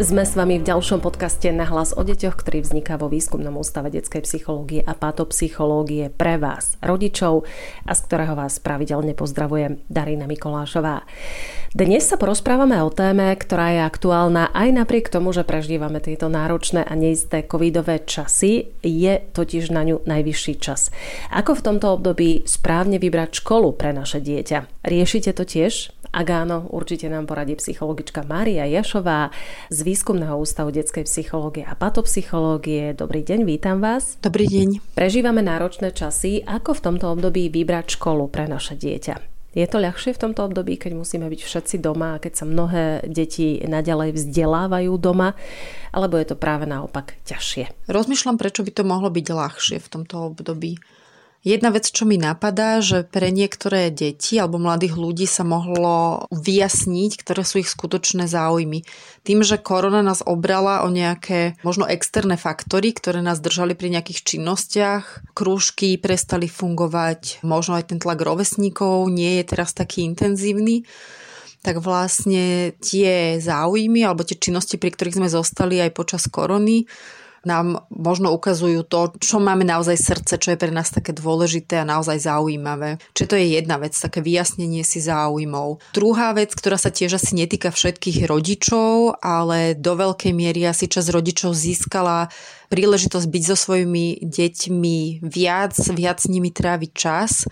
Sme s vami v ďalšom podcaste na hlas o deťoch, ktorý vzniká vo výskumnom ústave detskej psychológie a patopsychológie pre vás, rodičov, a z ktorého vás pravidelne pozdravuje Darina Mikolášová. Dnes sa porozprávame o téme, ktorá je aktuálna aj napriek tomu, že prežívame tieto náročné a neisté covidové časy, je totiž na ňu najvyšší čas. Ako v tomto období správne vybrať školu pre naše dieťa? Riešite to tiež? Ak áno, určite nám poradí psychologička Mária Jašová z Výskumného ústavu detskej psychológie a patopsychológie. Dobrý deň, vítam vás. Dobrý deň. Prežívame náročné časy. Ako v tomto období vybrať školu pre naše dieťa? Je to ľahšie v tomto období, keď musíme byť všetci doma a keď sa mnohé deti naďalej vzdelávajú doma, alebo je to práve naopak ťažšie? Rozmýšľam, prečo by to mohlo byť ľahšie v tomto období. Jedna vec, čo mi napadá, že pre niektoré deti alebo mladých ľudí sa mohlo vyjasniť, ktoré sú ich skutočné záujmy. Tým, že korona nás obrala o nejaké možno externé faktory, ktoré nás držali pri nejakých činnostiach, krúžky prestali fungovať, možno aj ten tlak rovesníkov nie je teraz taký intenzívny, tak vlastne tie záujmy alebo tie činnosti, pri ktorých sme zostali aj počas korony, nám možno ukazujú to, čo máme naozaj srdce, čo je pre nás také dôležité a naozaj zaujímavé. Čiže to je jedna vec, také vyjasnenie si záujmov. Druhá vec, ktorá sa tiež asi netýka všetkých rodičov, ale do veľkej miery asi čas rodičov získala príležitosť byť so svojimi deťmi viac, viac s nimi tráviť čas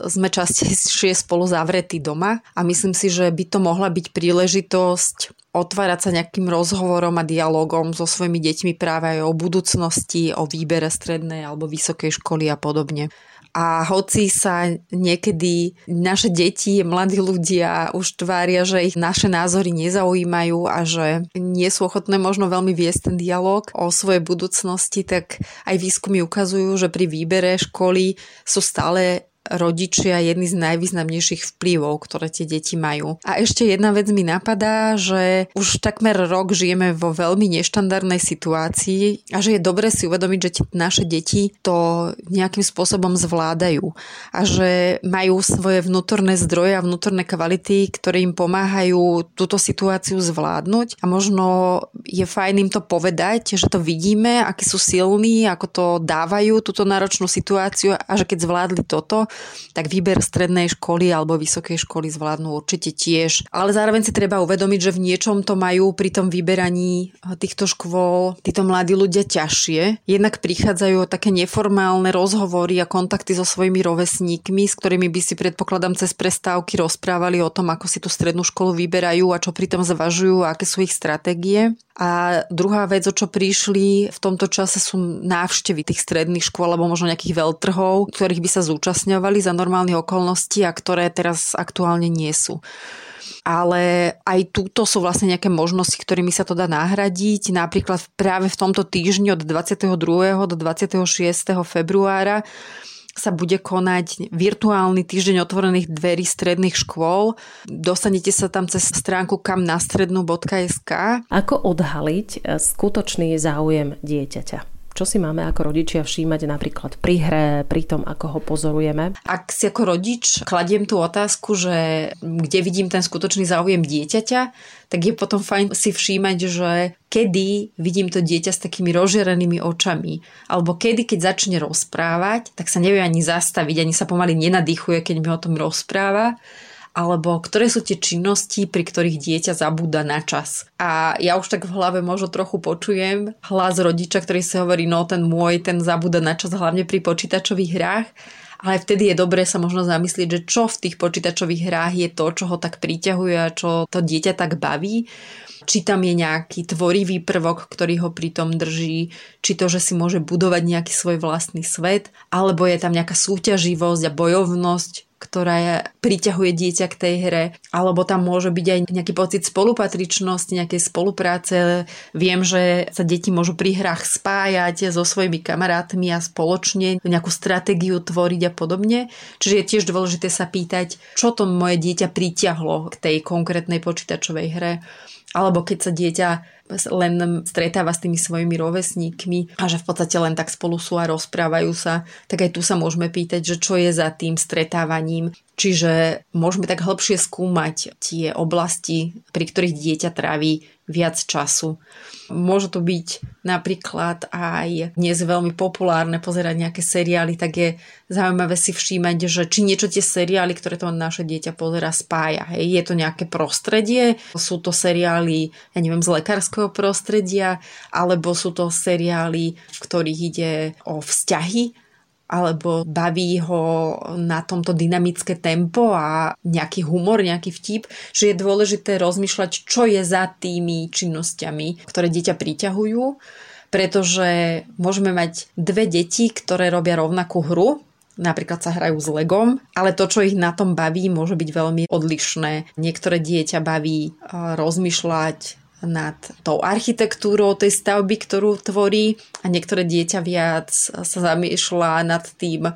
sme častejšie spolu zavretí doma a myslím si, že by to mohla byť príležitosť otvárať sa nejakým rozhovorom a dialogom so svojimi deťmi práve aj o budúcnosti, o výbere strednej alebo vysokej školy a podobne. A hoci sa niekedy naše deti, mladí ľudia už tvária, že ich naše názory nezaujímajú a že nie sú ochotné možno veľmi viesť ten dialog o svojej budúcnosti, tak aj výskumy ukazujú, že pri výbere školy sú stále rodičia jedný z najvýznamnejších vplyvov, ktoré tie deti majú. A ešte jedna vec mi napadá, že už takmer rok žijeme vo veľmi neštandardnej situácii a že je dobre si uvedomiť, že naše deti to nejakým spôsobom zvládajú a že majú svoje vnútorné zdroje a vnútorné kvality, ktoré im pomáhajú túto situáciu zvládnuť a možno je fajn im to povedať, že to vidíme, akí sú silní, ako to dávajú túto náročnú situáciu a že keď zvládli toto, tak výber strednej školy alebo vysokej školy zvládnu určite tiež. Ale zároveň si treba uvedomiť, že v niečom to majú pri tom vyberaní týchto škôl títo mladí ľudia ťažšie. Jednak prichádzajú také neformálne rozhovory a kontakty so svojimi rovesníkmi, s ktorými by si predpokladám cez prestávky rozprávali o tom, ako si tú strednú školu vyberajú a čo pri tom zvažujú a aké sú ich stratégie. A druhá vec, o čo prišli v tomto čase sú návštevy tých stredných škôl alebo možno nejakých veľtrhov, ktorých by sa zúčastňovali za normálnych okolností a ktoré teraz aktuálne nie sú ale aj túto sú vlastne nejaké možnosti, ktorými sa to dá nahradiť. Napríklad práve v tomto týždni od 22. do 26. februára sa bude konať virtuálny týždeň otvorených dverí stredných škôl. Dostanete sa tam cez stránku kamnastrednú.sk. Ako odhaliť eh, skutočný záujem dieťaťa? Čo si máme ako rodičia všímať napríklad pri hre, pri tom, ako ho pozorujeme? Ak si ako rodič kladiem tú otázku, že kde vidím ten skutočný záujem dieťaťa, tak je potom fajn si všímať, že kedy vidím to dieťa s takými rozžerenými očami. Alebo kedy, keď začne rozprávať, tak sa nevie ani zastaviť, ani sa pomaly nenadýchuje, keď mi o tom rozpráva alebo ktoré sú tie činnosti, pri ktorých dieťa zabúda na čas. A ja už tak v hlave možno trochu počujem hlas rodiča, ktorý si hovorí, no ten môj, ten zabúda na čas hlavne pri počítačových hrách. Ale vtedy je dobré sa možno zamyslieť, že čo v tých počítačových hrách je to, čo ho tak priťahuje a čo to dieťa tak baví či tam je nejaký tvorivý prvok, ktorý ho pritom drží, či to, že si môže budovať nejaký svoj vlastný svet, alebo je tam nejaká súťaživosť a bojovnosť, ktorá je, priťahuje dieťa k tej hre, alebo tam môže byť aj nejaký pocit spolupatričnosti, nejakej spolupráce. Viem, že sa deti môžu pri hrách spájať so svojimi kamarátmi a spoločne nejakú stratégiu tvoriť a podobne. Čiže je tiež dôležité sa pýtať, čo to moje dieťa pritiahlo k tej konkrétnej počítačovej hre alebo keď sa dieťa len stretáva s tými svojimi rovesníkmi a že v podstate len tak spolu sú a rozprávajú sa, tak aj tu sa môžeme pýtať, že čo je za tým stretávaním. Čiže môžeme tak hĺbšie skúmať tie oblasti, pri ktorých dieťa tráví viac času. Môže to byť napríklad aj dnes veľmi populárne pozerať nejaké seriály, tak je zaujímavé si všímať, že či niečo tie seriály, ktoré to naše dieťa pozera, spája. Hej. Je to nejaké prostredie, sú to seriály, ja neviem, z lekárskeho prostredia, alebo sú to seriály, v ktorých ide o vzťahy, alebo baví ho na tomto dynamické tempo a nejaký humor, nejaký vtip, že je dôležité rozmýšľať, čo je za tými činnosťami, ktoré dieťa priťahujú, pretože môžeme mať dve deti, ktoré robia rovnakú hru, napríklad sa hrajú s legom, ale to, čo ich na tom baví, môže byť veľmi odlišné. Niektoré dieťa baví rozmýšľať nad tou architektúrou tej stavby, ktorú tvorí a niektoré dieťa viac sa zamýšľa nad tým,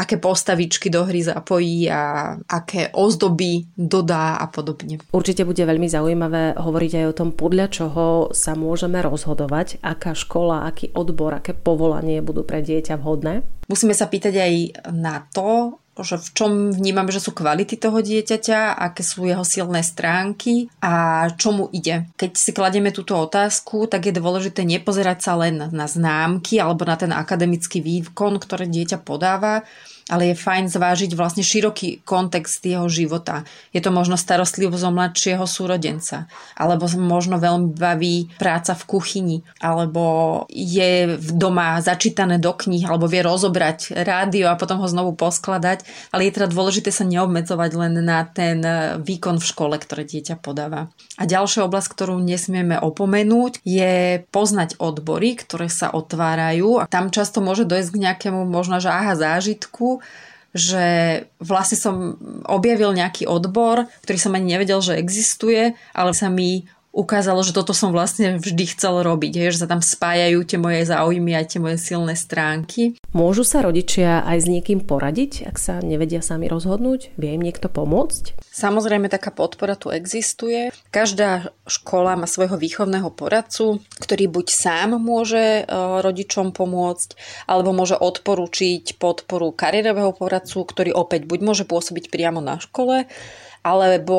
aké postavičky do hry zapojí a aké ozdoby dodá a podobne. Určite bude veľmi zaujímavé hovoriť aj o tom, podľa čoho sa môžeme rozhodovať, aká škola, aký odbor, aké povolanie budú pre dieťa vhodné. Musíme sa pýtať aj na to, že v čom vnímame, že sú kvality toho dieťaťa, aké sú jeho silné stránky a čo mu ide. Keď si kladieme túto otázku, tak je dôležité nepozerať sa len na známky alebo na ten akademický výkon, ktoré dieťa podáva, ale je fajn zvážiť vlastne široký kontext jeho života. Je to možno starostlivosť o mladšieho súrodenca, alebo možno veľmi baví práca v kuchyni, alebo je v doma začítané do kníh, alebo vie rozobrať rádio a potom ho znovu poskladať, ale je teda dôležité sa neobmedzovať len na ten výkon v škole, ktoré dieťa podáva. A ďalšia oblasť, ktorú nesmieme opomenúť, je poznať odbory, ktoré sa otvárajú. A tam často môže dojsť k nejakému možno, že aha, zážitku, že vlastne som objavil nejaký odbor, ktorý som ani nevedel, že existuje, ale sa mi ukázalo, že toto som vlastne vždy chcel robiť, hej, že sa tam spájajú tie moje záujmy a tie moje silné stránky. Môžu sa rodičia aj s niekým poradiť, ak sa nevedia sami rozhodnúť? Vie im niekto pomôcť? Samozrejme, taká podpora tu existuje. Každá škola má svojho výchovného poradcu, ktorý buď sám môže e, rodičom pomôcť, alebo môže odporúčiť podporu kariérového poradcu, ktorý opäť buď môže pôsobiť priamo na škole, alebo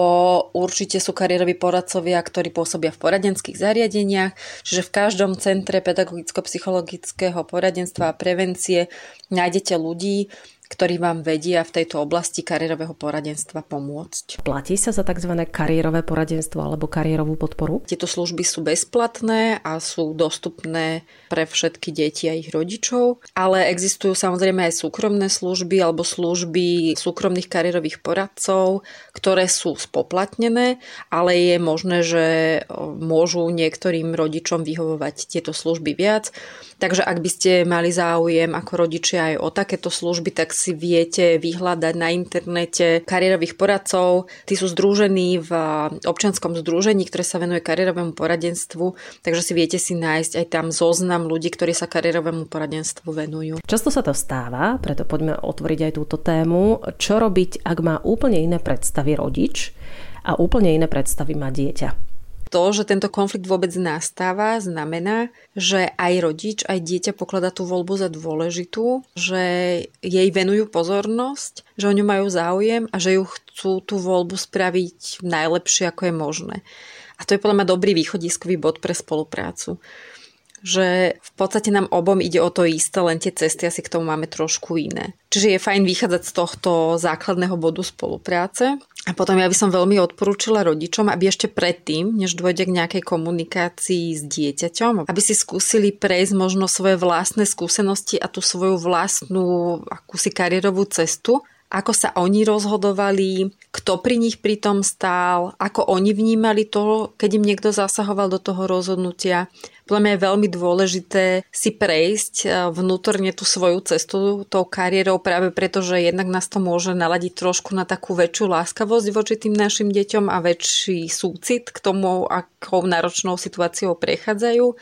určite sú kariéroví poradcovia, ktorí pôsobia v poradenských zariadeniach, čiže v každom centre pedagogicko-psychologického poradenstva a prevencie nájdete ľudí, ktorí vám vedia v tejto oblasti kariérového poradenstva pomôcť. Platí sa za tzv. kariérové poradenstvo alebo kariérovú podporu? Tieto služby sú bezplatné a sú dostupné pre všetky deti a ich rodičov, ale existujú samozrejme aj súkromné služby alebo služby súkromných kariérových poradcov, ktoré sú spoplatnené, ale je možné, že môžu niektorým rodičom vyhovovať tieto služby viac. Takže ak by ste mali záujem ako rodičia aj o takéto služby, tak si viete vyhľadať na internete kariérových poradcov. Tí sú združení v občanskom združení, ktoré sa venuje kariérovému poradenstvu, takže si viete si nájsť aj tam zoznam ľudí, ktorí sa kariérovému poradenstvu venujú. Často sa to stáva, preto poďme otvoriť aj túto tému. Čo robiť, ak má úplne iné predstavy rodič a úplne iné predstavy má dieťa? To, že tento konflikt vôbec nastáva, znamená, že aj rodič, aj dieťa pokladá tú voľbu za dôležitú, že jej venujú pozornosť, že o ňu majú záujem a že ju chcú tú voľbu spraviť najlepšie, ako je možné. A to je podľa mňa dobrý východiskový bod pre spoluprácu že v podstate nám obom ide o to isté, len tie cesty asi k tomu máme trošku iné. Čiže je fajn vychádzať z tohto základného bodu spolupráce. A potom ja by som veľmi odporúčila rodičom, aby ešte predtým, než dôjde k nejakej komunikácii s dieťaťom, aby si skúsili prejsť možno svoje vlastné skúsenosti a tú svoju vlastnú akúsi kariérovú cestu ako sa oni rozhodovali, kto pri nich pritom stál, ako oni vnímali to, keď im niekto zasahoval do toho rozhodnutia. Podľa mňa je veľmi dôležité si prejsť eh, vnútorne tú svoju cestu tou kariérou práve preto, že jednak nás to môže naladiť trošku na takú väčšiu láskavosť voči tým našim deťom a väčší súcit k tomu, akou náročnou situáciou prechádzajú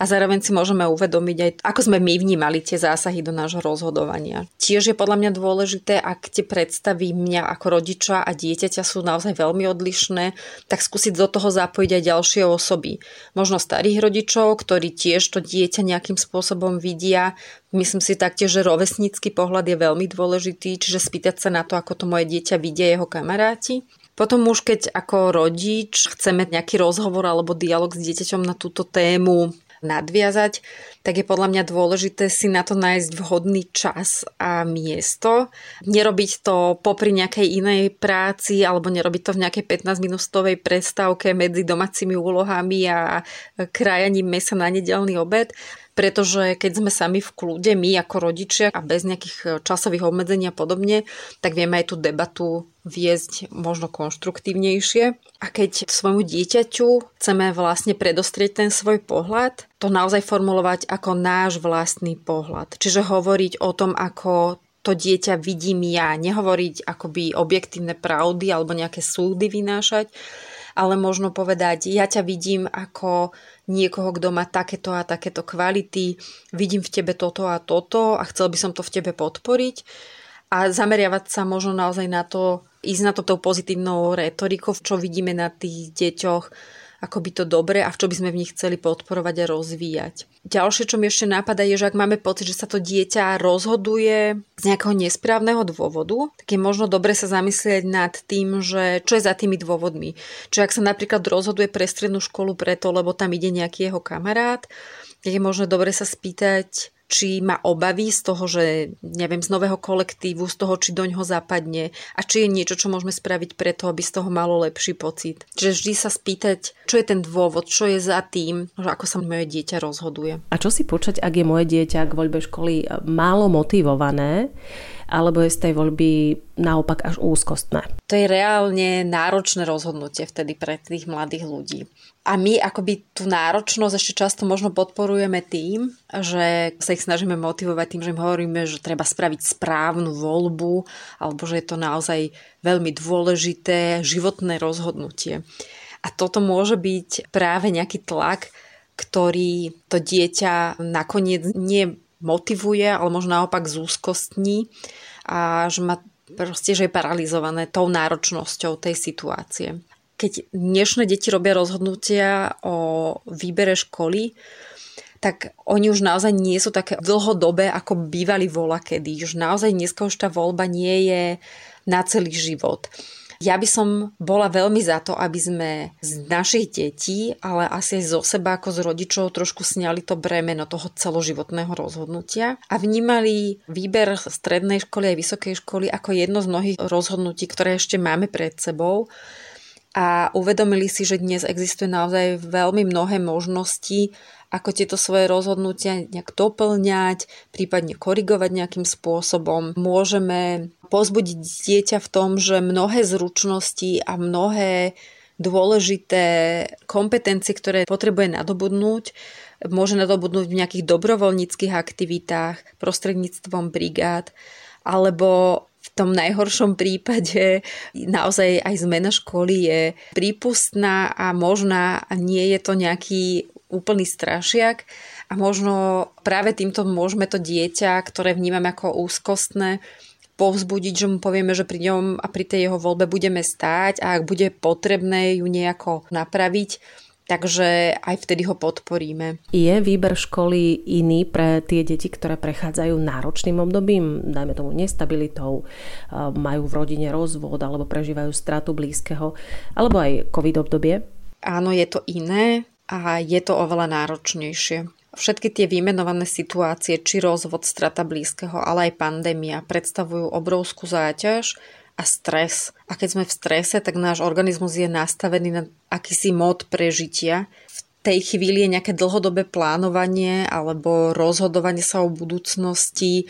a zároveň si môžeme uvedomiť aj, ako sme my vnímali tie zásahy do nášho rozhodovania. Tiež je podľa mňa dôležité, ak tie predstavy mňa ako rodiča a dieťaťa sú naozaj veľmi odlišné, tak skúsiť do toho zapojiť aj ďalšie osoby. Možno starých rodičov, ktorí tiež to dieťa nejakým spôsobom vidia. Myslím si taktiež, že rovesnícky pohľad je veľmi dôležitý, čiže spýtať sa na to, ako to moje dieťa vidia jeho kamaráti. Potom už keď ako rodič chceme nejaký rozhovor alebo dialog s dieťaťom na túto tému nadviazať, tak je podľa mňa dôležité si na to nájsť vhodný čas a miesto. Nerobiť to popri nejakej inej práci alebo nerobiť to v nejakej 15-minútovej prestávke medzi domácimi úlohami a krajaním mesa na nedelný obed, pretože keď sme sami v kľude, my ako rodičia a bez nejakých e, časových obmedzení a podobne, tak vieme aj tú debatu viesť možno konštruktívnejšie. A keď svojmu dieťaťu chceme vlastne predostrieť ten svoj pohľad, to naozaj formulovať ako náš vlastný pohľad. Čiže hovoriť o tom, ako to dieťa vidím ja, nehovoriť akoby objektívne pravdy alebo nejaké súdy vynášať, ale možno povedať, ja ťa vidím ako niekoho, kto má takéto a takéto kvality, vidím v tebe toto a toto a chcel by som to v tebe podporiť. A zameriavať sa možno naozaj na to, ísť na to tou pozitívnou retorikou, čo vidíme na tých deťoch, ako by to dobre a v čo by sme v nich chceli podporovať a rozvíjať. Ďalšie, čo mi ešte nápada, je, že ak máme pocit, že sa to dieťa rozhoduje z nejakého nesprávneho dôvodu, tak je možno dobre sa zamyslieť nad tým, že čo je za tými dôvodmi. Čiže ak sa napríklad rozhoduje pre strednú školu preto, lebo tam ide nejaký jeho kamarát, je možno dobre sa spýtať, či má obavy z toho, že neviem, z nového kolektívu, z toho, či doň ho zapadne a či je niečo, čo môžeme spraviť preto, aby z toho malo lepší pocit. Čiže vždy sa spýtať, čo je ten dôvod, čo je za tým, že ako sa moje dieťa rozhoduje. A čo si počať, ak je moje dieťa k voľbe školy málo motivované, alebo je z tej voľby naopak až úzkostné? To je reálne náročné rozhodnutie vtedy pre tých mladých ľudí. A my akoby tú náročnosť ešte často možno podporujeme tým, že sa ich snažíme motivovať tým, že im hovoríme, že treba spraviť správnu voľbu alebo že je to naozaj veľmi dôležité životné rozhodnutie. A toto môže byť práve nejaký tlak, ktorý to dieťa nakoniec nie motivuje, ale možno naopak zúskostní a že má proste, že je paralizované tou náročnosťou tej situácie. Keď dnešné deti robia rozhodnutia o výbere školy, tak oni už naozaj nie sú také dlhodobé, ako bývali vola kedy. Už naozaj dneska už tá voľba nie je na celý život. Ja by som bola veľmi za to, aby sme z našich detí, ale asi aj zo seba ako z rodičov trošku sňali to bremeno toho celoživotného rozhodnutia a vnímali výber strednej školy aj vysokej školy ako jedno z mnohých rozhodnutí, ktoré ešte máme pred sebou. A uvedomili si, že dnes existuje naozaj veľmi mnohé možnosti, ako tieto svoje rozhodnutia nejak doplňať, prípadne korigovať nejakým spôsobom. Môžeme pozbudiť dieťa v tom, že mnohé zručnosti a mnohé dôležité kompetencie, ktoré potrebuje nadobudnúť, môže nadobudnúť v nejakých dobrovoľníckých aktivitách, prostredníctvom brigád, alebo v tom najhoršom prípade naozaj aj zmena školy je prípustná a možná nie je to nejaký úplný strašiak a možno práve týmto môžeme to dieťa, ktoré vnímame ako úzkostné, povzbudiť, že mu povieme, že pri ňom a pri tej jeho voľbe budeme stáť a ak bude potrebné ju nejako napraviť, takže aj vtedy ho podporíme. Je výber školy iný pre tie deti, ktoré prechádzajú náročným obdobím, dajme tomu nestabilitou, majú v rodine rozvod alebo prežívajú stratu blízkeho, alebo aj covid obdobie? Áno, je to iné a je to oveľa náročnejšie. Všetky tie vymenované situácie, či rozvod, strata blízkeho, ale aj pandémia, predstavujú obrovskú záťaž a stres. A keď sme v strese, tak náš organizmus je nastavený na akýsi mód prežitia. V tej chvíli je nejaké dlhodobé plánovanie alebo rozhodovanie sa o budúcnosti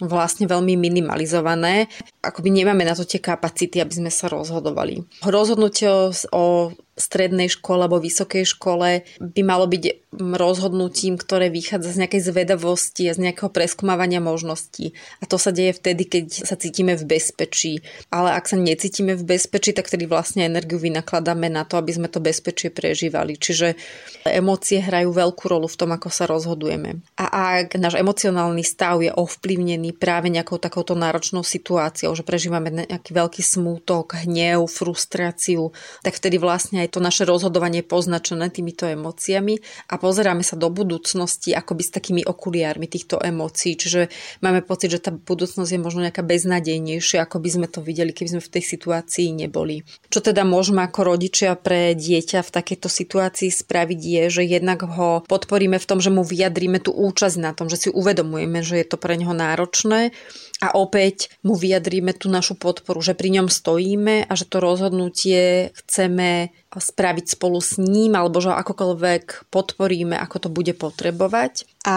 vlastne veľmi minimalizované. Akoby nemáme na to tie kapacity, aby sme sa rozhodovali. Rozhodnutie o, strednej škole alebo vysokej škole by malo byť rozhodnutím, ktoré vychádza z nejakej zvedavosti a z nejakého preskúmavania možností. A to sa deje vtedy, keď sa cítime v bezpečí. Ale ak sa necítime v bezpečí, tak tedy vlastne energiu vynakladáme na to, aby sme to bezpečie prežívali. Čiže emócie hrajú veľkú rolu v tom, ako sa rozhodujeme. A ak náš emocionálny stav je ovplyvnený práve nejakou takouto náročnou situáciou, že prežívame nejaký veľký smútok, hnev, frustráciu, tak vtedy vlastne aj to naše rozhodovanie poznačené týmito emóciami a pozeráme sa do budúcnosti akoby s takými okuliármi týchto emócií. Čiže máme pocit, že tá budúcnosť je možno nejaká beznadejnejšia, ako by sme to videli, keby sme v tej situácii neboli. Čo teda môžeme ako rodičia pre dieťa v takejto situácii spraviť je, že jednak ho podporíme v tom, že mu vyjadríme tú účasť na tom, že si uvedomujeme, že je to pre neho náročné a opäť mu vyjadríme tú našu podporu, že pri ňom stojíme a že to rozhodnutie chceme spraviť spolu s ním alebo že ho akokoľvek podporíme, ako to bude potrebovať. A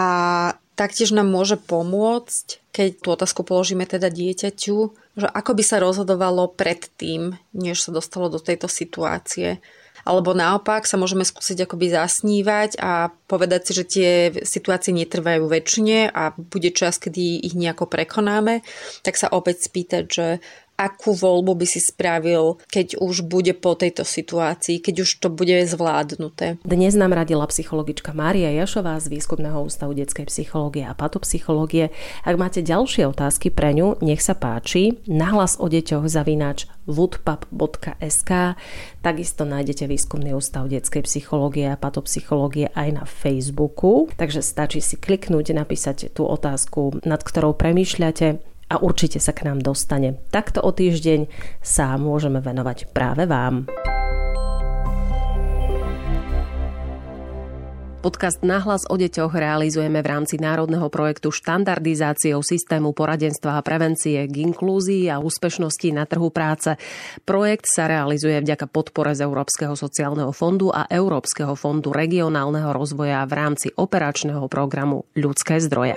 taktiež nám môže pomôcť, keď tú otázku položíme teda dieťaťu, že ako by sa rozhodovalo predtým, než sa dostalo do tejto situácie alebo naopak sa môžeme skúsiť akoby zasnívať a povedať si, že tie situácie netrvajú väčšine a bude čas, kedy ich nejako prekonáme, tak sa opäť spýtať, že akú voľbu by si spravil, keď už bude po tejto situácii, keď už to bude zvládnuté. Dnes nám radila psychologička Mária Jašová z Výskumného ústavu detskej psychológie a patopsychológie. Ak máte ďalšie otázky pre ňu, nech sa páči. Nahlas o deťoch zavináč woodpub.sk Takisto nájdete Výskumný ústav detskej psychológie a patopsychológie aj na Facebooku. Takže stačí si kliknúť, napísať tú otázku, nad ktorou premýšľate a určite sa k nám dostane. Takto o týždeň sa môžeme venovať práve vám. Podcast Nahlas o deťoch realizujeme v rámci národného projektu štandardizáciou systému poradenstva a prevencie k inklúzii a úspešnosti na trhu práce. Projekt sa realizuje vďaka podpore z Európskeho sociálneho fondu a Európskeho fondu regionálneho rozvoja v rámci operačného programu Ľudské zdroje.